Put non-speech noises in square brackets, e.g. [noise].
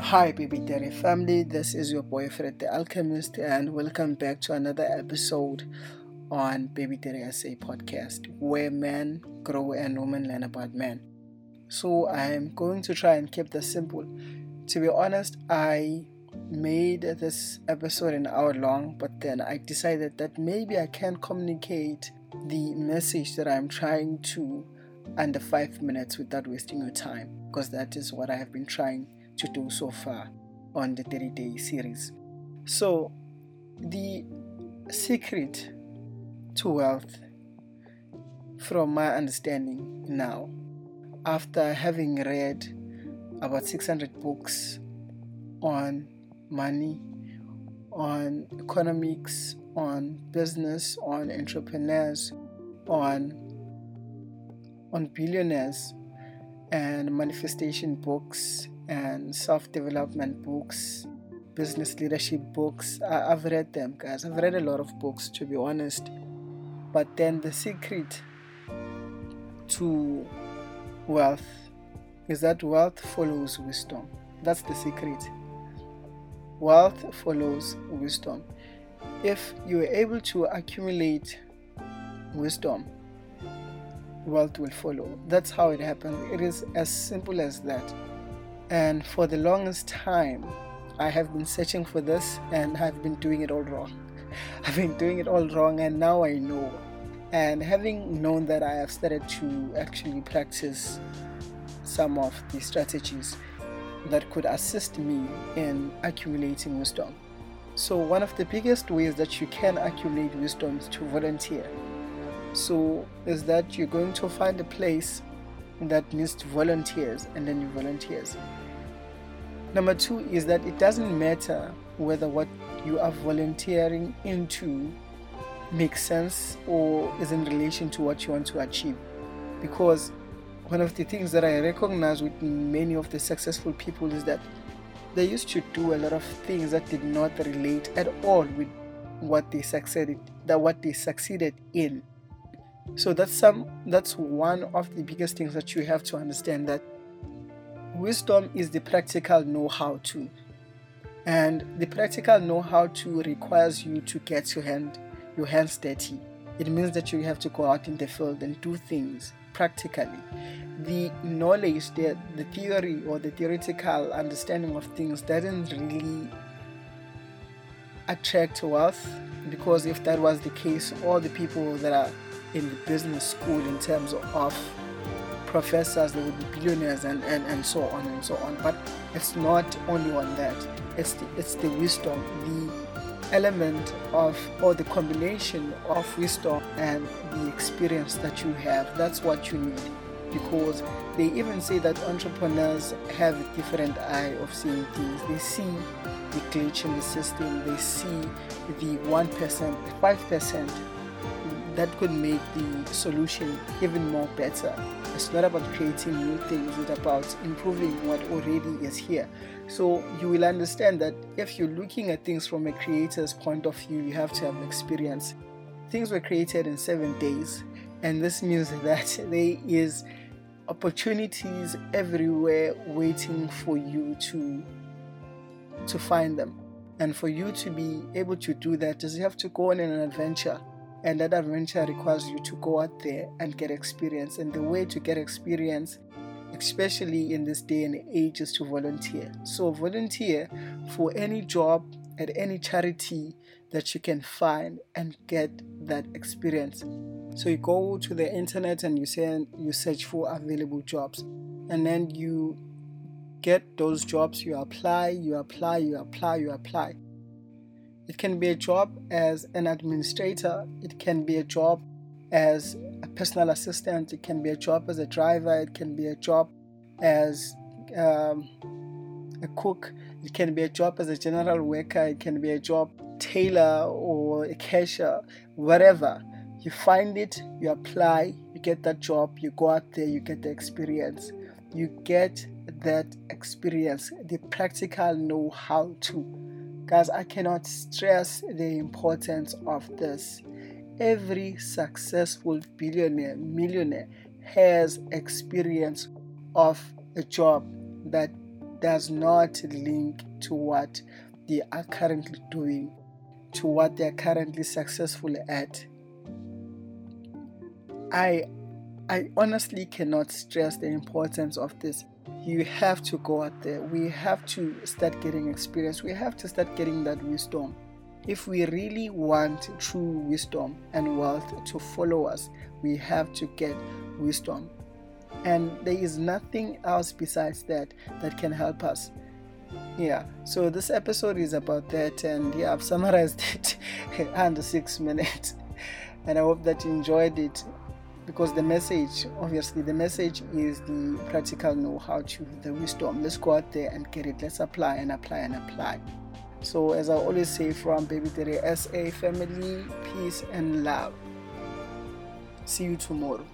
Hi, Baby Daddy family. This is your boyfriend, the Alchemist, and welcome back to another episode on Baby Daddy SA podcast, where men grow and women learn about men. So, I'm going to try and keep this simple. To be honest, I made this episode an hour long, but then I decided that maybe I can communicate the message that I'm trying to under five minutes without wasting your time, because that is what I have been trying to do so far on the 30 day series. So, the secret to wealth, from my understanding now, after having read about 600 books on money, on economics, on business, on entrepreneurs, on on billionaires and manifestation books and self development books, business leadership books. I, have read them, guys. I've read a lot of books, to be honest. But then the secret to wealth is that wealth follows wisdom. That's the secret. Wealth follows wisdom. If you are able to accumulate wisdom, wealth will follow. That's how it happens. It is as simple as that. And for the longest time, I have been searching for this and I've been doing it all wrong. [laughs] I've been doing it all wrong, and now I know. And having known that, I have started to actually practice some of the strategies that could assist me in accumulating wisdom. So, one of the biggest ways that you can accumulate wisdom is to volunteer. So, is that you're going to find a place that needs volunteers and then you volunteers. Number two is that it doesn't matter whether what you are volunteering into makes sense or is in relation to what you want to achieve. Because one of the things that I recognize with many of the successful people is that they used to do a lot of things that did not relate at all with what they succeeded that what they succeeded in. So that's some that's one of the biggest things that you have to understand that Wisdom is the practical know how to. And the practical know how to requires you to get your hand your hands dirty. It means that you have to go out in the field and do things practically. The knowledge, the, the theory or the theoretical understanding of things doesn't really attract wealth because if that was the case, all the people that are in the business school in terms of professors, they would be billionaires, and, and, and so on and so on. But it's not only on that, it's the, it's the wisdom, the element of, or the combination of wisdom and the experience that you have. That's what you need. Because they even say that entrepreneurs have a different eye of seeing things. They see the glitch in the system, they see the 1%, 5% that could make the solution even more better. It's not about creating new things, it's about improving what already is here. So you will understand that if you're looking at things from a creator's point of view, you have to have experience. Things were created in seven days, and this means [laughs] that there is opportunities everywhere waiting for you to to find them. And for you to be able to do that, is you have to go on an adventure and that adventure requires you to go out there and get experience. And the way to get experience, especially in this day and age, is to volunteer. So, volunteer for any job at any charity that you can find and get that experience. So you go to the internet and you say you search for available jobs, and then you get those jobs. You apply, you apply, you apply, you apply. It can be a job as an administrator, it can be a job as a personal assistant, it can be a job as a driver, it can be a job as um, a cook, it can be a job as a general worker, it can be a job tailor or a cashier, whatever. You find it, you apply, you get that job, you go out there, you get the experience. You get that experience, the practical know how to Guys, I cannot stress the importance of this. Every successful billionaire, millionaire has experience of a job that does not link to what they are currently doing, to what they are currently successful at. I I honestly cannot stress the importance of this. You have to go out there. We have to start getting experience. We have to start getting that wisdom. If we really want true wisdom and wealth to follow us, we have to get wisdom. And there is nothing else besides that that can help us. Yeah, so this episode is about that, and yeah, I've summarized [laughs] it under six minutes. And I hope that you enjoyed it because the message, obviously, the message is the practical know how to, the wisdom. Let's go out there and get it. Let's apply and apply and apply. So, as I always say from Baby Daddy SA family, peace and love. See you tomorrow.